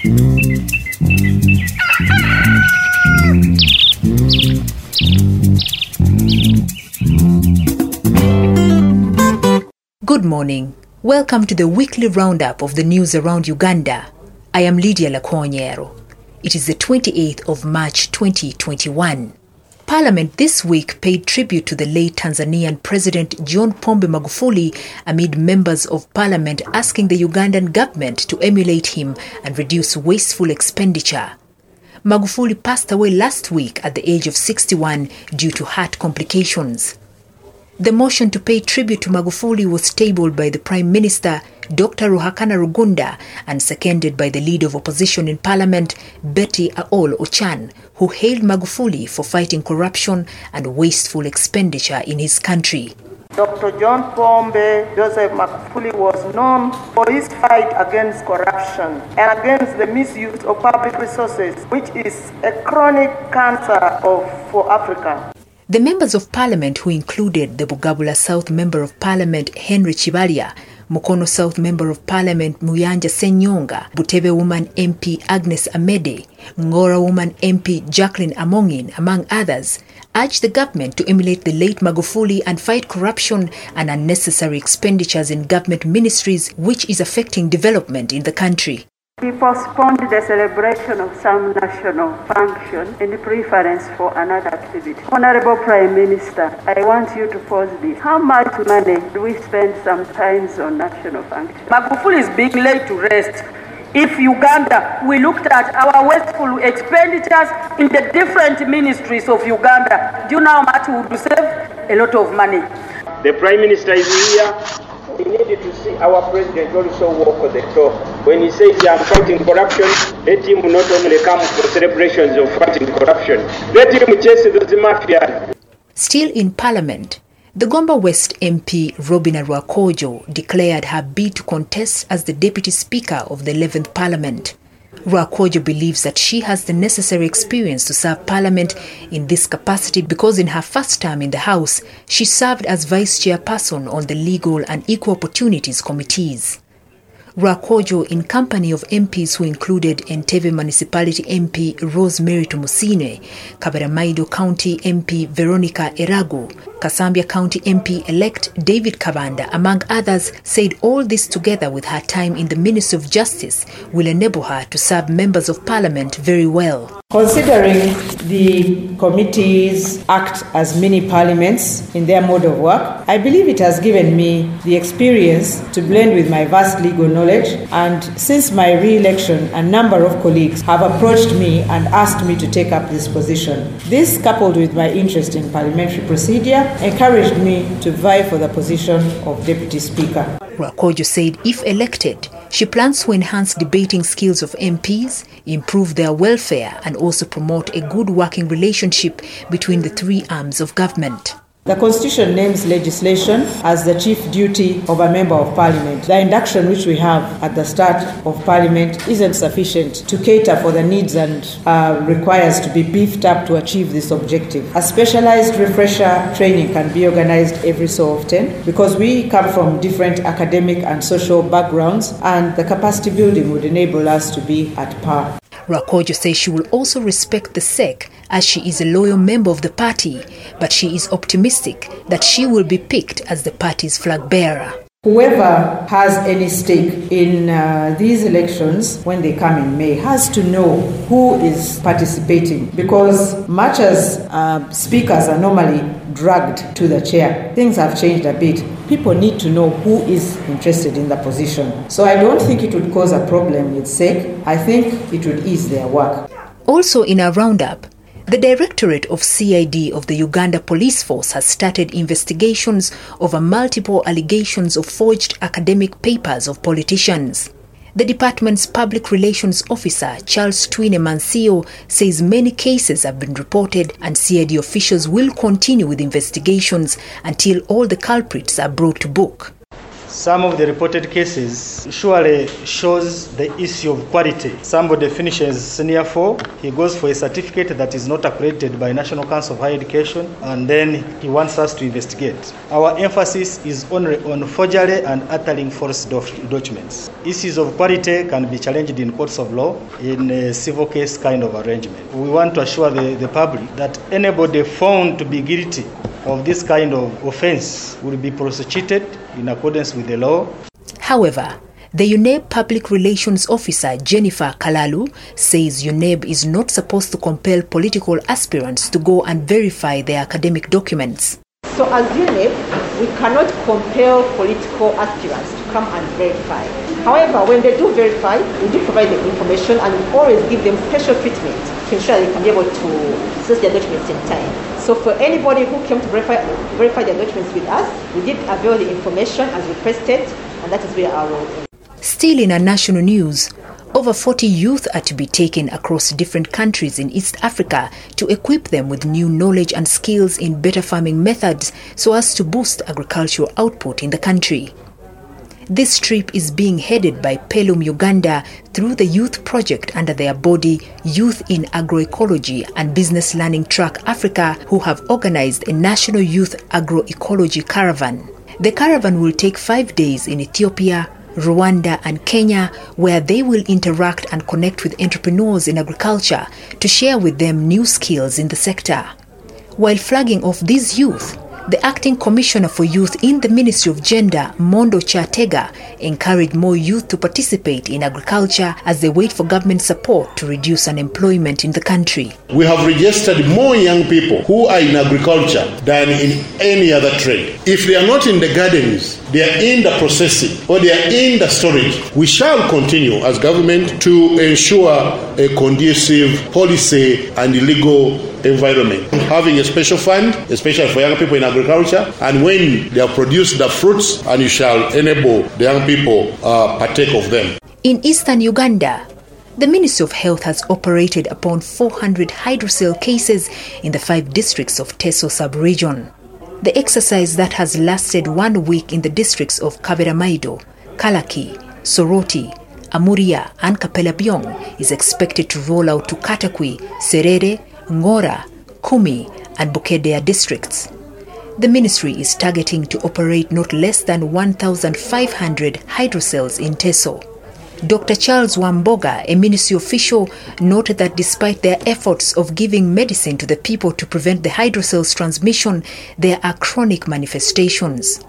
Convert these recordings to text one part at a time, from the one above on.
Good morning. Welcome to the weekly roundup of the news around Uganda. I am Lydia Lakwanyero. It is the 28th of March 2021. Parliament this week paid tribute to the late Tanzanian President John Pombe Magufuli amid members of parliament asking the Ugandan government to emulate him and reduce wasteful expenditure. Magufuli passed away last week at the age of 61 due to heart complications. The motion to pay tribute to Magufuli was tabled by the Prime Minister, Dr. Ruhakana Rugunda, and seconded by the leader of opposition in parliament, Betty Aol Ochan, who hailed Magufuli for fighting corruption and wasteful expenditure in his country. Dr. John Pombe Joseph Magufuli was known for his fight against corruption and against the misuse of public resources, which is a chronic cancer of, for Africa. The members of parliament who included the Bugabula South Member of Parliament Henry Kibalya, Mukono South Member of Parliament Muyanja Senyonga, Butebo Woman MP Agnes Amede, Ngora Woman MP Jacqueline Amongin, among others, urged the government to emulate the late Magufuli and fight corruption and unnecessary expenditures in government ministries which is affecting development in the country. We postponed the celebration of some national function in preference for another activity. Honorable Prime Minister, I want you to pause this. How much money do we spend sometimes on national function? Magufuli is being laid to rest. If Uganda, we looked at our wasteful expenditures in the different ministries of Uganda, do you know how much we would save? A lot of money. The Prime Minister is here. We needed to see our President also walk the talk. When he says, I'm fighting corruption, let him not only come for celebrations of fighting corruption, let him chase those mafias. Still in Parliament, the Gomba West MP Robina Rwakoojo declared her bid to contest as the Deputy Speaker of the 11th Parliament. Rwakoojo believes that she has the necessary experience to serve Parliament in this capacity because in her first term in the House, she served as Vice Chairperson on the Legal and Equal Opportunities Committees. Rwakojo, in company of MPs who included Entebbe Municipality MP Rosemary Tumusine, Kabaramaido County MP Veronica Erago, Kasambia County MP elect David Kabanda, among others, said all this together with her time in the Ministry of Justice will enable her to serve members of Parliament very well. Considering the committees act as mini parliaments in their mode of work, I believe it has given me the experience to blend with my vast legal knowledge. And since my re election, a number of colleagues have approached me and asked me to take up this position. This, coupled with my interest in parliamentary procedure, encouraged me to vie for the position of Deputy Speaker. Rwakoojo said if elected, she plans to enhance debating skills of MPs, improve their welfare, and also promote a good working relationship between the three arms of government. The Constitution names legislation as the chief duty of a Member of Parliament. The induction which we have at the start of Parliament isn't sufficient to cater for the needs and uh, requires to be beefed up to achieve this objective. A specialized refresher training can be organized every so often because we come from different academic and social backgrounds, and the capacity building would enable us to be at par. Rwakoojo says she will also respect the CEC as she is a loyal member of the party, but she is optimistic that she will be picked as the party's flag bearer. Whoever has any stake in uh, these elections when they come in May has to know who is participating because, much as uh, speakers are normally dragged to the chair, things have changed a bit. People need to know who is interested in the position. So I don't think it would cause a problem with CEC. I think it would ease their work. Also, in a roundup, the Directorate of CID of the Uganda Police Force has started investigations over multiple allegations of forged academic papers of politicians. The department's public relations officer, Charles Twine Mansio, says many cases have been reported and CID officials will continue with investigations until all the culprits are brought to book. Some of the reported cases surely shows the issue of quality. Somebody finishes senior four, he goes for a certificate that is not accredited by National Council of Higher Education, and then he wants us to investigate. Our emphasis is only on forgery and uttering false doc- documents. Issues of quality can be challenged in courts of law in a civil case kind of arrangement. We want to assure the, the public that anybody found to be guilty of this kind of offense will be prosecuted in accordance with the law. However, the UNEB Public Relations Officer Jennifer Kalule says UNEB is not supposed to compel political aspirants to go and verify their academic documents. So as UNEB, we cannot compel political aspirants to come and verify. However, when they do verify, we do provide the information and we always give them special treatment to ensure they can be able to access their documents in time. So for anybody who came to verify, verify their documents with us, we did avail the information as requested, and that is where our role is. Still in our national news, over 40 youth are to be taken across different countries in East Africa to equip them with new knowledge and skills in better farming methods so as to boost agricultural output in the country. This trip is being headed by Pelum Uganda through the youth project under their body Youth in Agroecology and Business Learning Track Africa, who have organized a national youth agroecology caravan. The caravan will take five days in Ethiopia, Rwanda, and Kenya, where they will interact and connect with entrepreneurs in agriculture to share with them new skills in the sector. While flagging off these youth, the acting commissioner for youth in the Ministry of Gender, Mondo Chatega, encouraged more youth to participate in agriculture as they wait for government support to reduce unemployment in the country. We have registered more young people who are in agriculture than in any other trade. If they are not in the gardens, they are in the processing or they are in the storage. We shall continue as government to ensure a conducive policy and legal environment. Having a special fund, especially for young people in agriculture, and when they have produced the fruits, and you shall enable the young people uh, partake of them. In eastern Uganda, the Ministry of Health has operated upon 400 hydrocele cases in the five districts of Teso sub-region. The exercise that has lasted one week in the districts of Kaberamaido, Kalaki, Soroti, Amuria, and Kapelabyong is expected to roll out to Katakwi, Serere, Ngora, Kumi, and Bukedea districts. The ministry is targeting to operate not less than 1,500 hydroceles in Teso. Dr. Charles Wamboga, a ministry official, noted that despite their efforts of giving medicine to the people to prevent the hydroceles transmission, there are chronic manifestations.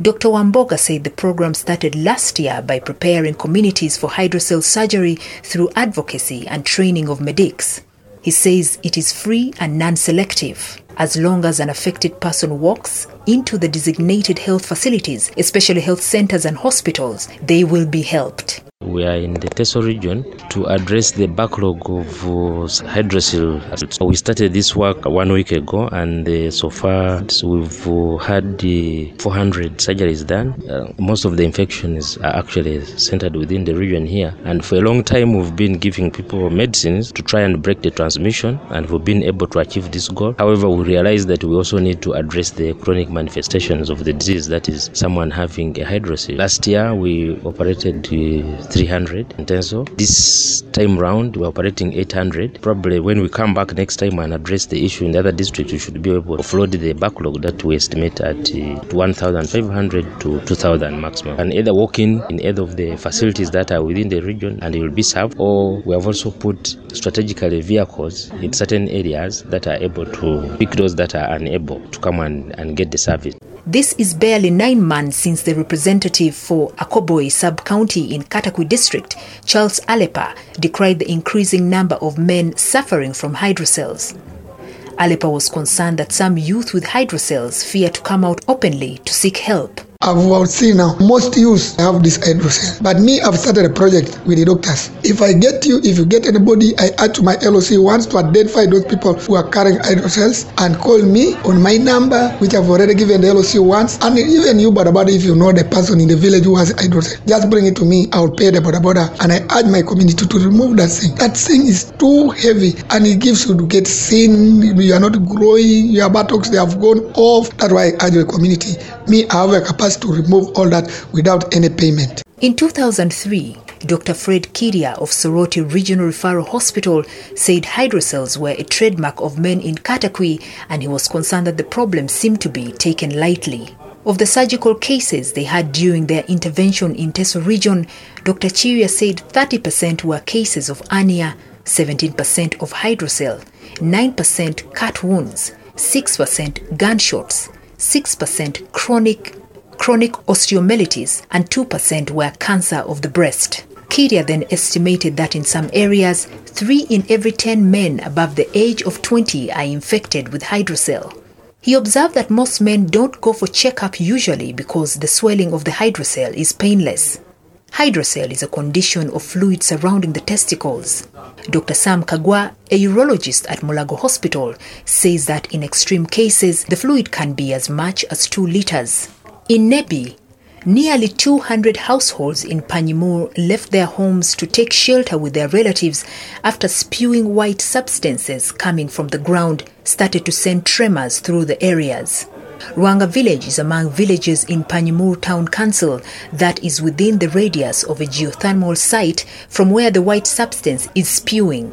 Dr. Wamboga said the program started last year by preparing communities for hydrocele surgery through advocacy and training of medics. He says it is free and non selective. As long as an affected person walks into the designated health facilities, especially health centers and hospitals, they will be helped. We are in the Teso region to address the backlog of uh, hydrocele. So we started this work one week ago, and uh, so far we've uh, had uh, 400 surgeries done. Most of the infections are actually centered within the region here, and for a long time we've been giving people medicines to try and break the transmission, and we've been able to achieve this goal. However, we realize that we also need to address the chronic manifestations of the disease, that is, someone having a hydrocele. Last year we operated. Uh, 300 in Teso. This time round, we're operating 800. Probably when we come back next time and address the issue in the other district, we should be able to offload the backlog that we estimate at uh, 1,500 to 2,000 maximum. And either walk in in either of the facilities that are within the region and you will be served, or we have also put strategically vehicles in certain areas that are able to pick those that are unable to come and, and get the service. This is barely nine months since the representative for Akoroi sub county in Katakwi district, Charles Alepa, decried the increasing number of men suffering from hydroceles. Alepa was concerned that some youth with hydroceles fear to come out openly to seek help. I've seen now most youths have this hydrocele. But me, I've started a project with the doctors. If I get you, if you get anybody, I add to my LOC once to identify those people who are carrying hydroceles and call me on my number, which I've already given the LOC once. And even you, Boda if you know the person in the village who has hydrocele, just bring it to me. I'll pay the Boda and I urge my community to remove that thing. That thing is too heavy and it gives you to get seen. You are not growing. Your buttocks, they have gone off. That's why I urge the community. Me, I have a capacity just to remove all that without any payment. In 2003, Dr. Fred Kiria of Soroti Regional Referral Hospital said hydroceles were a trademark of men in Katakwi and he was concerned that the problem seemed to be taken lightly. Of the surgical cases they had during their intervention in Teso region, Dr. Kiria said 30% were cases of hernia, 17% of hydrocele, 9% cut wounds, 6% gunshots, 6% chronic chronic osteomyelitis, and 2% were cancer of the breast. Kiria then estimated that in some areas, 3 in every 10 men above the age of 20 are infected with hydrocele. He observed that most men don't go for checkup usually because the swelling of the hydrocele is painless. Hydrocele is a condition of fluid surrounding the testicles. Dr. Sam Kagwa, a urologist at Mulago Hospital, says that in extreme cases, the fluid can be as much as 2 liters. In Nebbi, nearly 200 households in Panyimur left their homes to take shelter with their relatives after spewing white substances coming from the ground started to send tremors through the areas. Ruanga village is among villages in Panyimur Town Council that is within the radius of a geothermal site from where the white substance is spewing.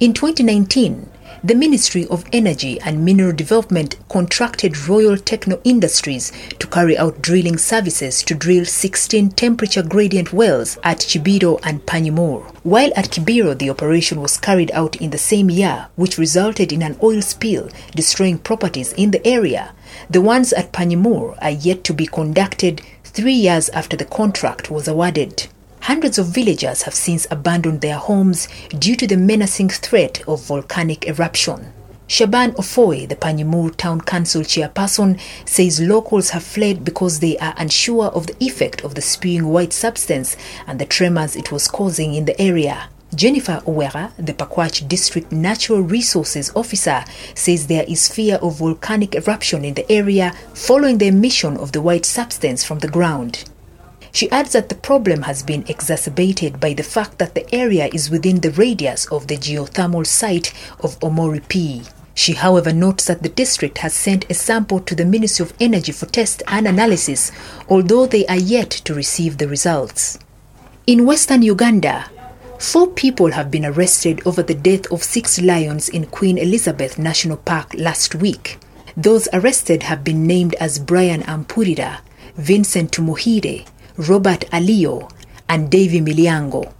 In 2019, the Ministry of Energy and Mineral Development contracted Royal Techno Industries to carry out drilling services to drill 16 temperature gradient wells at Kibiro and Panyimur. While at Kibiro, the operation was carried out in the same year, which resulted in an oil spill, destroying properties in the area. The ones at Panyimur are yet to be conducted three years after the contract was awarded. Hundreds of villagers have since abandoned their homes due to the menacing threat of volcanic eruption. Shaban Ofoe, the Panyimur Town Council chairperson, says locals have fled because they are unsure of the effect of the spewing white substance and the tremors it was causing in the area. Jennifer Owera, the Pakwach District Natural Resources Officer, says there is fear of volcanic eruption in the area following the emission of the white substance from the ground. She adds that the problem has been exacerbated by the fact that the area is within the radius of the geothermal site of Omori P. She, however, notes that the district has sent a sample to the Ministry of Energy for test and analysis, although they are yet to receive the results. In western Uganda, four people have been arrested over the death of six lions in Queen Elizabeth National Park last week. Those arrested have been named as Brian Ampurira, Vincent Tumuhire, Robert Alio, and Davy Miliango.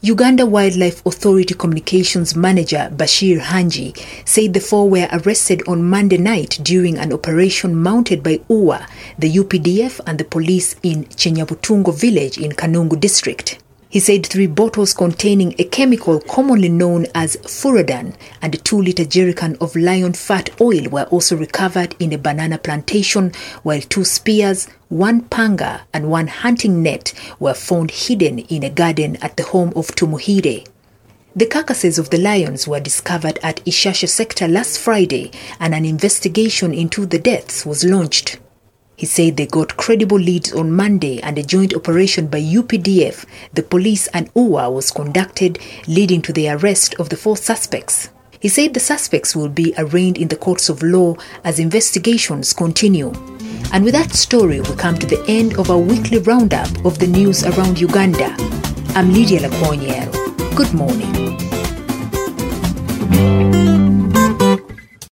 Uganda Wildlife Authority Communications Manager Bashir Hangi said the four were arrested on Monday night during an operation mounted by UWA, the UPDF, and the police in Chenyabutungo village in Kanungu district. He said three bottles containing a chemical commonly known as furadan and a two liter jerrycan of lion fat oil were also recovered in a banana plantation, while two spears, one panga, and one hunting net were found hidden in a garden at the home of Tumuhire. The carcasses of the lions were discovered at Ishasha sector last Friday, and an investigation into the deaths was launched. He said they got credible leads on Monday and a joint operation by UPDF, the police, and UWA was conducted, leading to the arrest of the four suspects. He said the suspects will be arraigned in the courts of law as investigations continue. And with that story, we come to the end of our weekly roundup of the news around Uganda. I'm Lydia Laquoniero. Good morning.